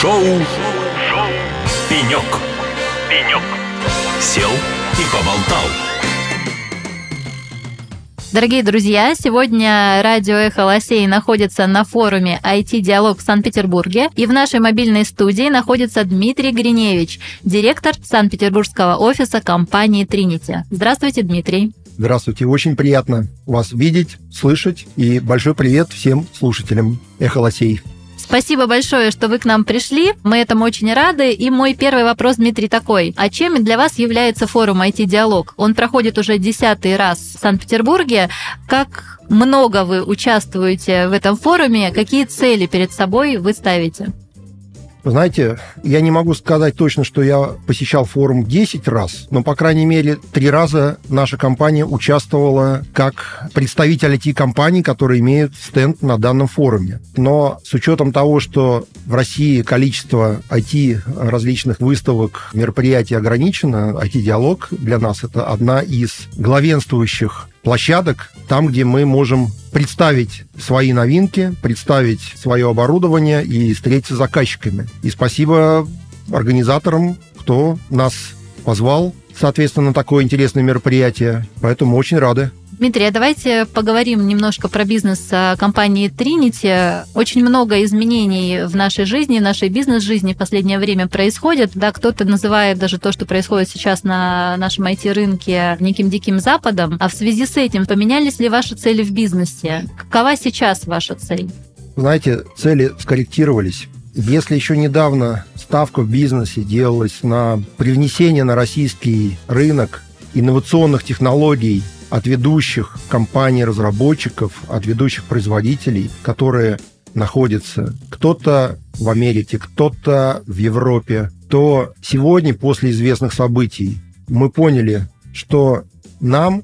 Шоу, Шоу. «Пенек». «Пенек». Сел и поболтал. Дорогие друзья, сегодня радио «Эхо Лосей» находится на форуме IT-диалог в Санкт-Петербурге. И в нашей мобильной студии находится Дмитрий Гриневич, директор Санкт-Петербургского офиса компании «Тринити». Здравствуйте, Дмитрий. Здравствуйте, очень приятно вас видеть, слышать. И большой привет всем слушателям «Эхо Лосей». Спасибо большое, что вы к нам пришли. Мы этому очень рады. И мой первый вопрос, Дмитрий, такой. А чем для вас является форум IT-диалог? Он проходит уже десятый раз в Санкт-Петербурге. Как много вы участвуете в этом форуме? Какие цели перед собой вы ставите? Знаете, я не могу сказать точно, что я посещал форум 10 раз, но, по крайней мере, три раза наша компания участвовала как представитель IT-компаний, которые имеют стенд на данном форуме. Но с учетом того, что в России количество IT различных выставок, мероприятий ограничено, IT-диалог для нас это одна из главенствующих площадок, там, где мы можем представить свои новинки, представить свое оборудование и встретиться с заказчиками. И спасибо организаторам, кто нас позвал, соответственно, на такое интересное мероприятие. Поэтому очень рады. Дмитрий, а давайте поговорим немножко про бизнес а, компании Trinity. Очень много изменений в нашей жизни, в нашей бизнес-жизни в последнее время происходит. Да, кто-то называет даже то, что происходит сейчас на нашем IT-рынке неким диким западом. А в связи с этим поменялись ли ваши цели в бизнесе? Какова сейчас ваша цель? Знаете, цели скорректировались. Если еще недавно ставка в бизнесе делалась на привнесение на российский рынок инновационных технологий от ведущих компаний-разработчиков, от ведущих производителей, которые находятся кто-то в Америке, кто-то в Европе, то сегодня, после известных событий, мы поняли, что нам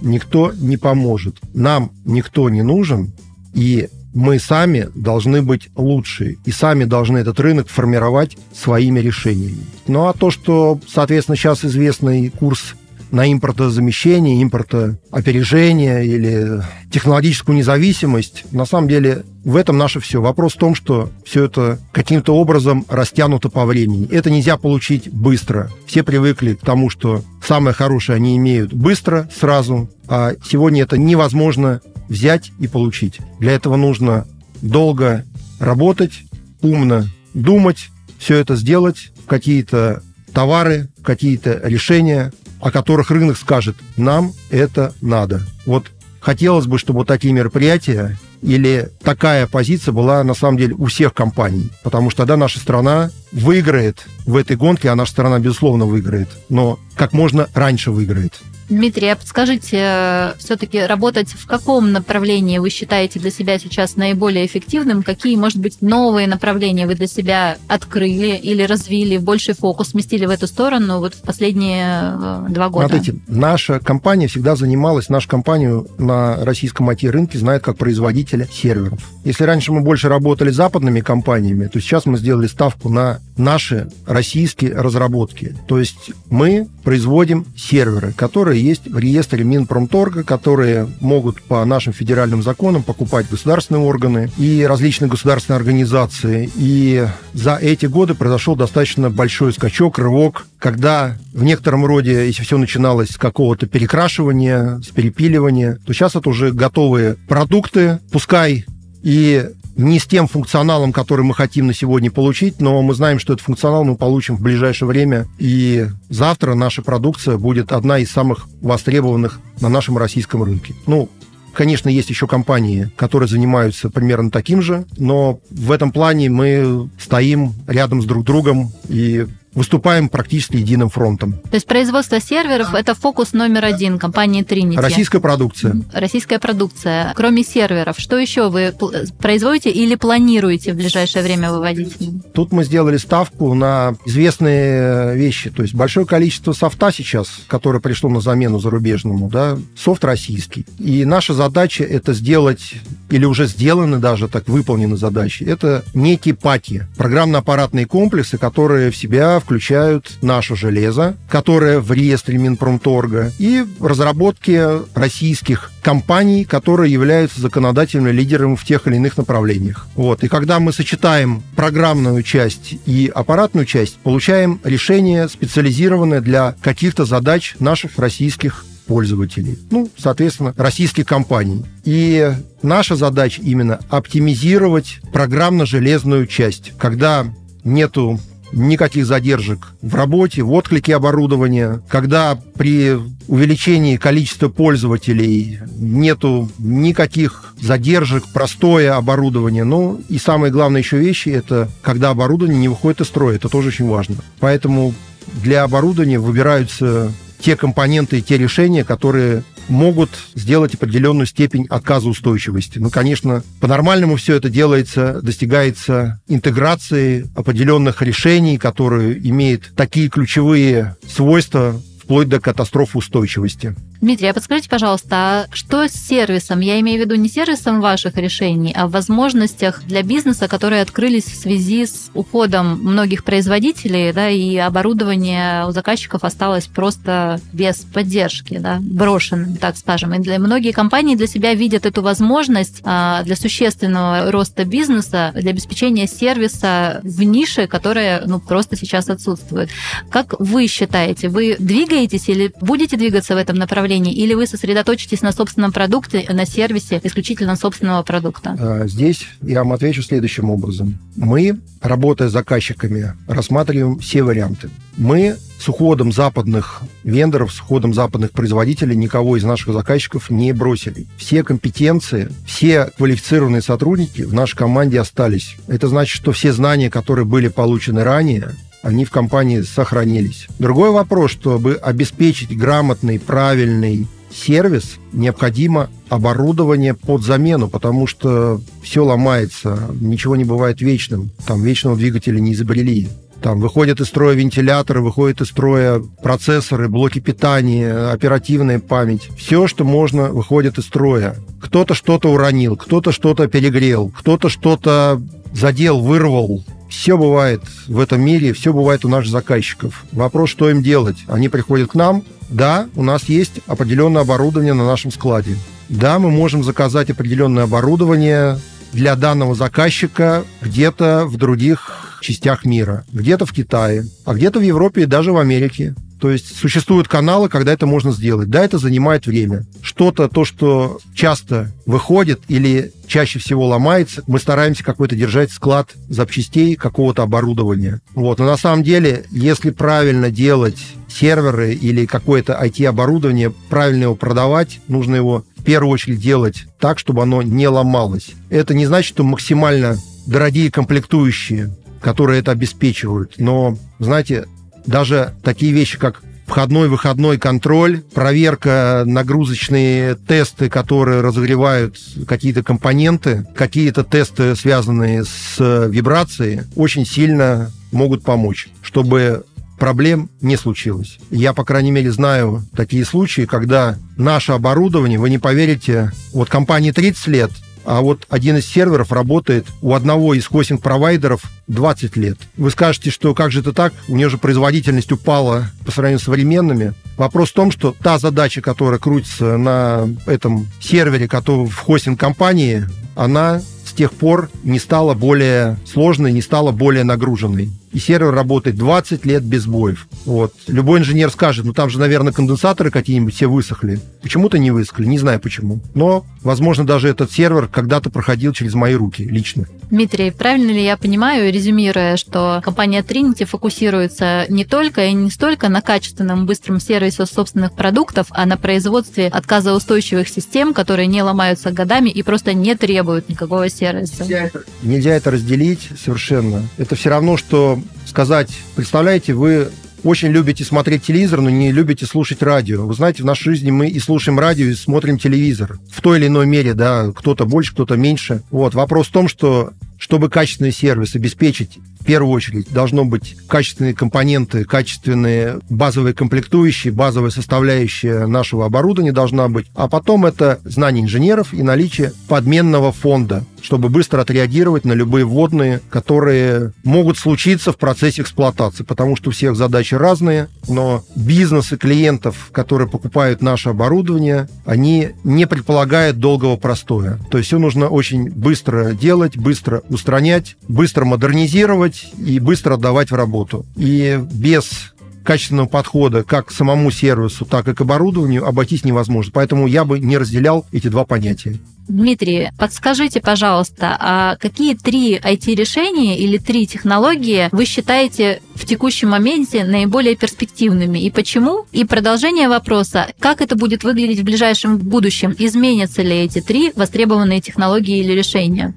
никто не поможет, нам никто не нужен, и мы сами должны быть лучше, и сами должны этот рынок формировать своими решениями. Ну а то, что, соответственно, сейчас известный курс на импортозамещение, импортоопережение или технологическую независимость. На самом деле в этом наше все. Вопрос в том, что все это каким-то образом растянуто по времени. Это нельзя получить быстро. Все привыкли к тому, что самое хорошее они имеют быстро, сразу, а сегодня это невозможно взять и получить. Для этого нужно долго работать, умно думать, все это сделать в какие-то товары, в какие-то решения, о которых рынок скажет, нам это надо. Вот хотелось бы, чтобы вот такие мероприятия или такая позиция была на самом деле у всех компаний, потому что тогда наша страна выиграет в этой гонке, а наша страна, безусловно, выиграет, но как можно раньше выиграет. Дмитрий, а подскажите, э, все-таки работать в каком направлении вы считаете для себя сейчас наиболее эффективным? Какие, может быть, новые направления вы для себя открыли или развили, больший фокус сместили в эту сторону вот в последние э, два года? Смотрите, наша компания всегда занималась, нашу компанию на российском IT-рынке знает как производителя серверов. Если раньше мы больше работали с западными компаниями, то сейчас мы сделали ставку на наши российские разработки. То есть мы производим серверы, которые которые есть в реестре Минпромторга, которые могут по нашим федеральным законам покупать государственные органы и различные государственные организации. И за эти годы произошел достаточно большой скачок, рывок, когда в некотором роде, если все начиналось с какого-то перекрашивания, с перепиливания, то сейчас это уже готовые продукты, пускай и не с тем функционалом, который мы хотим на сегодня получить, но мы знаем, что этот функционал мы получим в ближайшее время, и завтра наша продукция будет одна из самых востребованных на нашем российском рынке. Ну, Конечно, есть еще компании, которые занимаются примерно таким же, но в этом плане мы стоим рядом с друг другом и выступаем практически единым фронтом. То есть производство серверов – это фокус номер один компании Trinity. Российская продукция. Российская продукция. Кроме серверов, что еще вы производите или планируете в ближайшее время выводить? Тут мы сделали ставку на известные вещи. То есть большое количество софта сейчас, которое пришло на замену зарубежному, да, софт российский. И наша задача – это сделать или уже сделаны даже так, выполнены задачи, это некие паки, программно-аппаратные комплексы, которые в себя включают наше железо, которое в реестре Минпромторга, и разработки российских компаний, которые являются законодательными лидерами в тех или иных направлениях. Вот. И когда мы сочетаем программную часть и аппаратную часть, получаем решение специализированное для каких-то задач наших российских пользователей, ну, соответственно, российских компаний. И наша задача именно оптимизировать программно-железную часть, когда нету никаких задержек в работе, в отклике оборудования, когда при увеличении количества пользователей нету никаких задержек, простое оборудование. Ну и самое главное еще вещи, это когда оборудование не выходит из строя, это тоже очень важно. Поэтому для оборудования выбираются те компоненты и те решения, которые могут сделать определенную степень отказоустойчивости. Ну, конечно, по-нормальному все это делается, достигается интеграции определенных решений, которые имеют такие ключевые свойства, вплоть до катастрофоустойчивости. Дмитрий, а подскажите, пожалуйста, а что с сервисом? Я имею в виду не сервисом ваших решений, а возможностях для бизнеса, которые открылись в связи с уходом многих производителей, да, и оборудование у заказчиков осталось просто без поддержки, да, брошенным, так скажем. И для многие компании для себя видят эту возможность а, для существенного роста бизнеса, для обеспечения сервиса в нише, которая ну, просто сейчас отсутствует. Как вы считаете, вы двигаетесь или будете двигаться в этом направлении? Направлении, или вы сосредоточитесь на собственном продукте, на сервисе исключительно собственного продукта? А, здесь я вам отвечу следующим образом. Мы, работая с заказчиками, рассматриваем все варианты. Мы с уходом западных вендоров, с уходом западных производителей никого из наших заказчиков не бросили. Все компетенции, все квалифицированные сотрудники в нашей команде остались. Это значит, что все знания, которые были получены ранее, они в компании сохранились. Другой вопрос, чтобы обеспечить грамотный, правильный сервис, необходимо оборудование под замену, потому что все ломается, ничего не бывает вечным. Там вечного двигателя не изобрели. Там выходят из строя вентиляторы, выходят из строя процессоры, блоки питания, оперативная память. Все, что можно, выходит из строя. Кто-то что-то уронил, кто-то что-то перегрел, кто-то что-то задел, вырвал, все бывает в этом мире, все бывает у наших заказчиков. Вопрос, что им делать? Они приходят к нам. Да, у нас есть определенное оборудование на нашем складе. Да, мы можем заказать определенное оборудование для данного заказчика где-то в других частях мира. Где-то в Китае, а где-то в Европе и даже в Америке. То есть существуют каналы, когда это можно сделать. Да, это занимает время. Что-то, то, что часто выходит или чаще всего ломается, мы стараемся какой-то держать склад запчастей какого-то оборудования. Вот. Но на самом деле, если правильно делать серверы или какое-то IT-оборудование, правильно его продавать, нужно его в первую очередь делать так, чтобы оно не ломалось. Это не значит, что максимально дорогие комплектующие которые это обеспечивают. Но, знаете, даже такие вещи, как входной-выходной контроль, проверка, нагрузочные тесты, которые разогревают какие-то компоненты, какие-то тесты, связанные с вибрацией, очень сильно могут помочь, чтобы проблем не случилось. Я, по крайней мере, знаю такие случаи, когда наше оборудование, вы не поверите, вот компании 30 лет, а вот один из серверов работает у одного из хостинг-провайдеров 20 лет. Вы скажете, что как же это так? У нее же производительность упала по сравнению с современными. Вопрос в том, что та задача, которая крутится на этом сервере, который в хостинг-компании, она с тех пор не стала более сложной, не стала более нагруженной и сервер работает 20 лет без сбоев. Вот. Любой инженер скажет, ну там же, наверное, конденсаторы какие-нибудь все высохли. Почему-то не высохли, не знаю почему. Но, возможно, даже этот сервер когда-то проходил через мои руки лично. Дмитрий, правильно ли я понимаю, резюмируя, что компания Trinity фокусируется не только и не столько на качественном быстром сервисе собственных продуктов, а на производстве отказоустойчивых систем, которые не ломаются годами и просто не требуют никакого сервиса? Нельзя это, нельзя это разделить совершенно. Это все равно, что сказать, представляете, вы очень любите смотреть телевизор, но не любите слушать радио. Вы знаете, в нашей жизни мы и слушаем радио, и смотрим телевизор. В той или иной мере, да, кто-то больше, кто-то меньше. Вот. Вопрос в том, что чтобы качественный сервис обеспечить первую очередь должно быть качественные компоненты, качественные базовые комплектующие, базовая составляющая нашего оборудования должна быть. А потом это знание инженеров и наличие подменного фонда, чтобы быстро отреагировать на любые вводные, которые могут случиться в процессе эксплуатации, потому что у всех задачи разные, но бизнесы клиентов, которые покупают наше оборудование, они не предполагают долгого простоя. То есть все нужно очень быстро делать, быстро устранять, быстро модернизировать и быстро отдавать в работу. И без качественного подхода как к самому сервису, так и к оборудованию обойтись невозможно. Поэтому я бы не разделял эти два понятия. Дмитрий, подскажите, пожалуйста, а какие три IT-решения или три технологии вы считаете в текущем моменте наиболее перспективными и почему? И продолжение вопроса, как это будет выглядеть в ближайшем будущем? Изменятся ли эти три востребованные технологии или решения?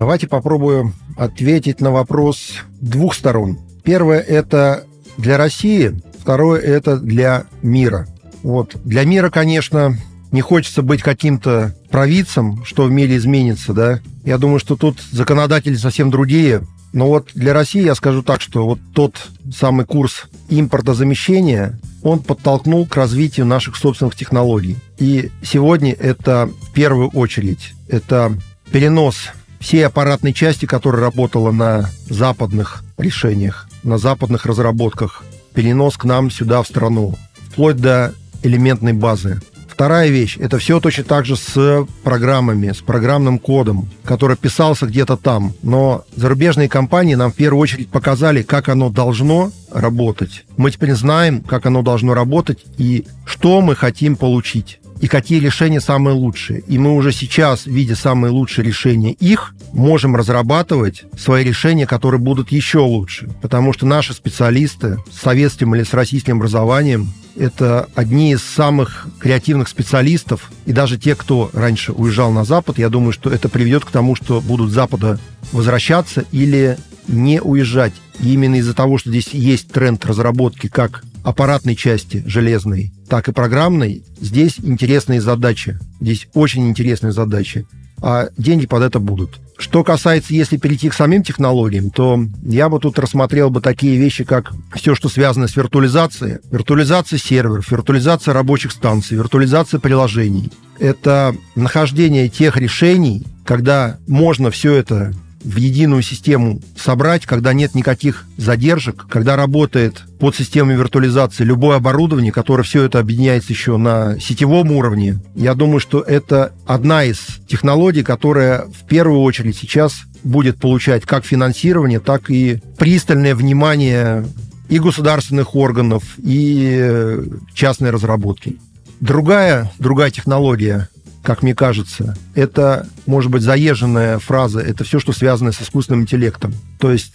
Давайте попробую ответить на вопрос двух сторон. Первое – это для России, второе – это для мира. Вот. Для мира, конечно, не хочется быть каким-то провидцем, что в мире изменится, да. Я думаю, что тут законодатели совсем другие. Но вот для России я скажу так, что вот тот самый курс импортозамещения, он подтолкнул к развитию наших собственных технологий. И сегодня это в первую очередь, это перенос всей аппаратной части, которая работала на западных решениях, на западных разработках, перенос к нам сюда, в страну, вплоть до элементной базы. Вторая вещь – это все точно так же с программами, с программным кодом, который писался где-то там. Но зарубежные компании нам в первую очередь показали, как оно должно работать. Мы теперь знаем, как оно должно работать и что мы хотим получить и какие решения самые лучшие. И мы уже сейчас, видя самые лучшие решения их, можем разрабатывать свои решения, которые будут еще лучше. Потому что наши специалисты с советским или с российским образованием это одни из самых креативных специалистов, и даже те, кто раньше уезжал на Запад, я думаю, что это приведет к тому, что будут с Запада возвращаться или не уезжать. И именно из-за того, что здесь есть тренд разработки как аппаратной части железной, так и программной, здесь интересные задачи. Здесь очень интересные задачи. А деньги под это будут. Что касается, если перейти к самим технологиям, то я бы тут рассмотрел бы такие вещи, как все, что связано с виртуализацией. Виртуализация серверов, виртуализация рабочих станций, виртуализация приложений. Это нахождение тех решений, когда можно все это в единую систему собрать, когда нет никаких задержек, когда работает под системой виртуализации любое оборудование, которое все это объединяется еще на сетевом уровне. Я думаю, что это одна из технологий, которая в первую очередь сейчас будет получать как финансирование, так и пристальное внимание и государственных органов, и частной разработки. Другая, другая технология как мне кажется. Это, может быть, заезженная фраза. Это все, что связано с искусственным интеллектом. То есть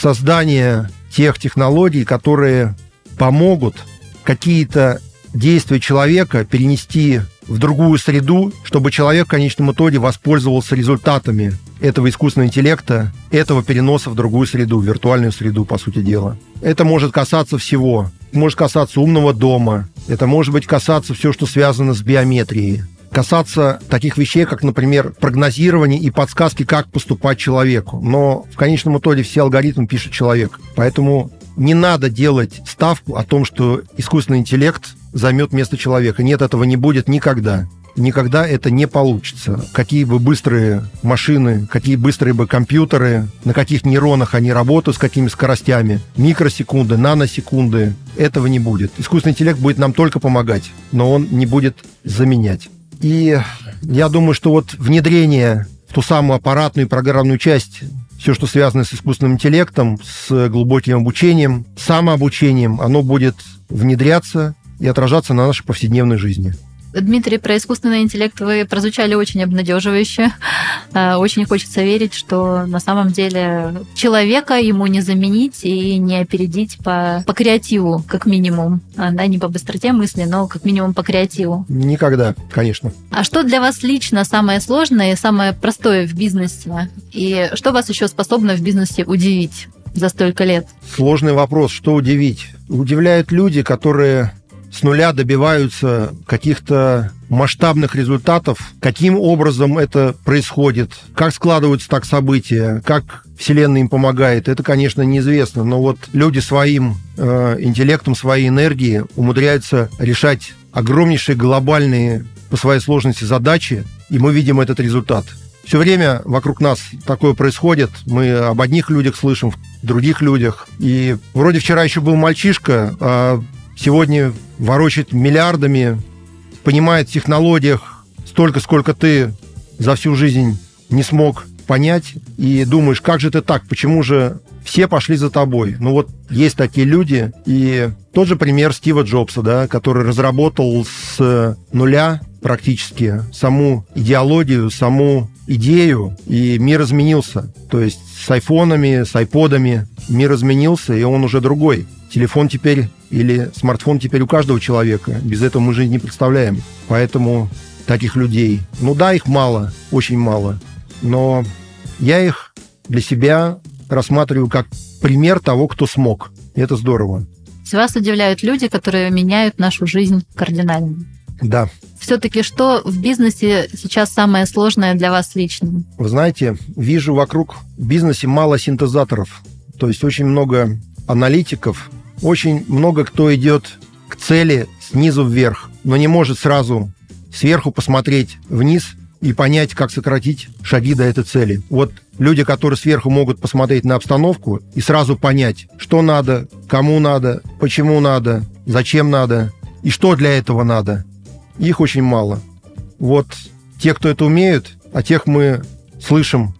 создание тех технологий, которые помогут какие-то действия человека перенести в другую среду, чтобы человек в конечном итоге воспользовался результатами этого искусственного интеллекта, этого переноса в другую среду, в виртуальную среду, по сути дела. Это может касаться всего. Может касаться умного дома. Это может быть касаться все, что связано с биометрией касаться таких вещей, как, например, прогнозирование и подсказки, как поступать человеку. Но в конечном итоге все алгоритмы пишет человек. Поэтому не надо делать ставку о том, что искусственный интеллект займет место человека. Нет, этого не будет никогда. Никогда это не получится. Какие бы быстрые машины, какие быстрые бы компьютеры, на каких нейронах они работают, с какими скоростями, микросекунды, наносекунды, этого не будет. Искусственный интеллект будет нам только помогать, но он не будет заменять. И я думаю, что вот внедрение в ту самую аппаратную и программную часть все, что связано с искусственным интеллектом, с глубоким обучением, самообучением, оно будет внедряться и отражаться на нашей повседневной жизни. Дмитрий, про искусственный интеллект вы прозвучали очень обнадеживающе. Э, очень хочется верить, что на самом деле человека ему не заменить и не опередить по, по креативу, как минимум. А, да, не по быстроте мысли, но как минимум по креативу. Никогда, конечно. А что для вас лично самое сложное и самое простое в бизнесе? И что вас еще способно в бизнесе удивить? за столько лет? Сложный вопрос, что удивить. Удивляют люди, которые с нуля добиваются каких-то масштабных результатов, каким образом это происходит, как складываются так события, как Вселенная им помогает, это, конечно, неизвестно. Но вот люди своим э, интеллектом, своей энергией умудряются решать огромнейшие глобальные по своей сложности задачи, и мы видим этот результат. Все время вокруг нас такое происходит. Мы об одних людях слышим, в других людях. И вроде вчера еще был мальчишка, а сегодня ворочает миллиардами, понимает в технологиях столько, сколько ты за всю жизнь не смог понять, и думаешь, как же ты так, почему же все пошли за тобой. Ну вот есть такие люди, и тот же пример Стива Джобса, да, который разработал с нуля практически саму идеологию, саму идею, и мир изменился. То есть с айфонами, с айподами мир изменился, и он уже другой. Телефон теперь или смартфон теперь у каждого человека. Без этого мы жизнь не представляем. Поэтому таких людей, ну да, их мало, очень мало, но я их для себя рассматриваю как пример того, кто смог. И это здорово. Вас удивляют люди, которые меняют нашу жизнь кардинально. Да. Все-таки что в бизнесе сейчас самое сложное для вас лично? Вы знаете, вижу вокруг в бизнесе мало синтезаторов. То есть очень много аналитиков, очень много кто идет к цели снизу вверх, но не может сразу сверху посмотреть вниз и понять, как сократить шаги до этой цели. Вот люди, которые сверху могут посмотреть на обстановку и сразу понять, что надо, кому надо, почему надо, зачем надо и что для этого надо. Их очень мало. Вот те, кто это умеют, а тех мы слышим,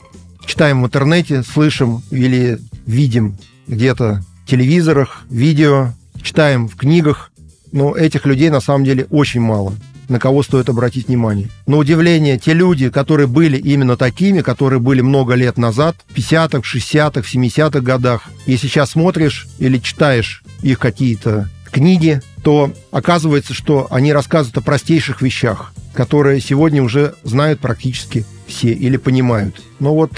читаем в интернете, слышим или видим где-то телевизорах, видео, читаем в книгах, но этих людей на самом деле очень мало на кого стоит обратить внимание. На удивление, те люди, которые были именно такими, которые были много лет назад, в 50-х, 60-х, 70-х годах, и сейчас смотришь или читаешь их какие-то книги, то оказывается, что они рассказывают о простейших вещах, которые сегодня уже знают практически все или понимают. Но вот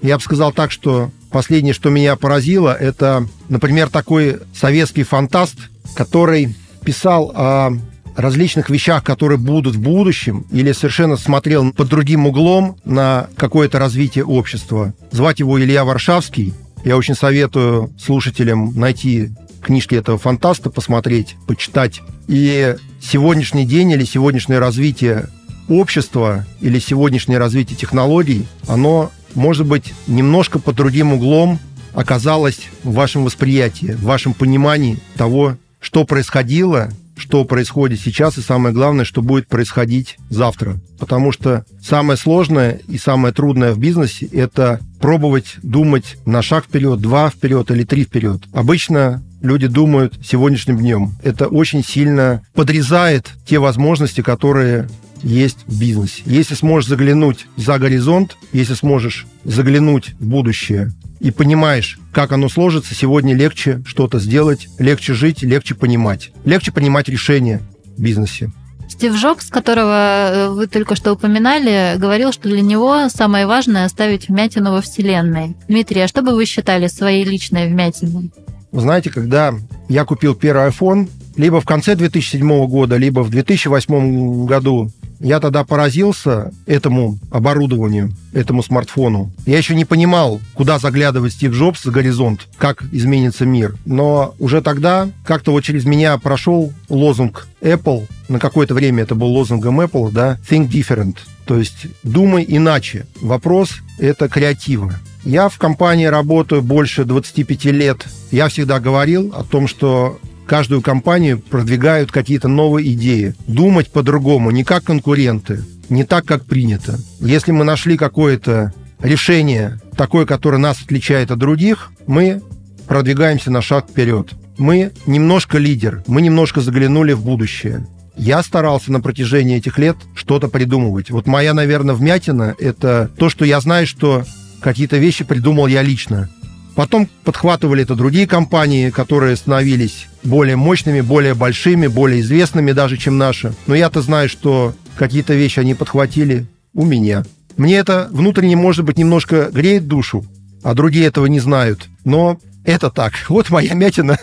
я бы сказал так, что последнее, что меня поразило, это, например, такой советский фантаст, который писал о различных вещах, которые будут в будущем, или совершенно смотрел под другим углом на какое-то развитие общества. Звать его Илья Варшавский. Я очень советую слушателям найти книжки этого фантаста, посмотреть, почитать. И сегодняшний день или сегодняшнее развитие общества или сегодняшнее развитие технологий, оно, может быть, немножко под другим углом оказалось в вашем восприятии, в вашем понимании того, что происходило что происходит сейчас и самое главное, что будет происходить завтра. Потому что самое сложное и самое трудное в бизнесе – это пробовать думать на шаг вперед, два вперед или три вперед. Обычно люди думают сегодняшним днем. Это очень сильно подрезает те возможности, которые есть в бизнесе. Если сможешь заглянуть за горизонт, если сможешь заглянуть в будущее и понимаешь, как оно сложится, сегодня легче что-то сделать, легче жить, легче понимать. Легче принимать решения в бизнесе. Стив Джобс, которого э, вы только что упоминали, говорил, что для него самое важное оставить вмятину во Вселенной. Дмитрий, а что бы вы считали своей личной вмятиной? Вы знаете, когда я купил первый iPhone, либо в конце 2007 года, либо в 2008 году я тогда поразился этому оборудованию, этому смартфону. Я еще не понимал, куда заглядывает Стив Джобс за горизонт, как изменится мир. Но уже тогда как-то вот через меня прошел лозунг Apple, на какое-то время это был лозунгом Apple, да, Think Different. То есть думай иначе. Вопрос – это креатива. Я в компании работаю больше 25 лет. Я всегда говорил о том, что каждую компанию продвигают какие-то новые идеи. Думать по-другому, не как конкуренты, не так, как принято. Если мы нашли какое-то решение, такое, которое нас отличает от других, мы продвигаемся на шаг вперед. Мы немножко лидер, мы немножко заглянули в будущее. Я старался на протяжении этих лет что-то придумывать. Вот моя, наверное, вмятина – это то, что я знаю, что какие-то вещи придумал я лично. Потом подхватывали это другие компании, которые становились более мощными, более большими, более известными даже, чем наши. Но я-то знаю, что какие-то вещи они подхватили у меня. Мне это внутренне, может быть, немножко греет душу, а другие этого не знают. Но это так. Вот моя мятина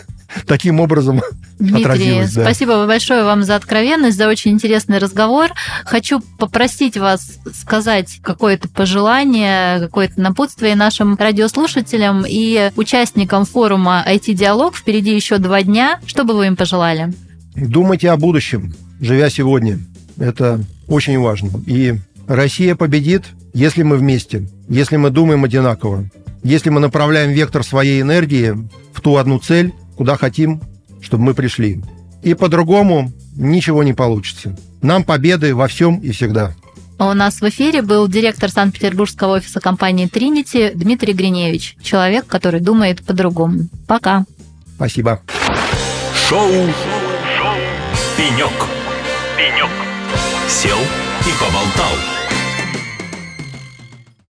таким образом Дмитрий, отразилось. Да. спасибо большое вам за откровенность, за очень интересный разговор. Хочу попросить вас сказать какое-то пожелание, какое-то напутствие нашим радиослушателям и участникам форума IT-диалог. Впереди еще два дня. Что бы вы им пожелали? Думайте о будущем, живя сегодня. Это очень важно. И Россия победит, если мы вместе, если мы думаем одинаково, если мы направляем вектор своей энергии в ту одну цель, куда хотим, чтобы мы пришли. И по-другому ничего не получится. Нам победы во всем и всегда. У нас в эфире был директор Санкт-Петербургского офиса компании Тринити Дмитрий Гриневич, человек, который думает по-другому. Пока. Спасибо. Шоу, Шоу. «Пенек». «Пенек». Сел и поболтал.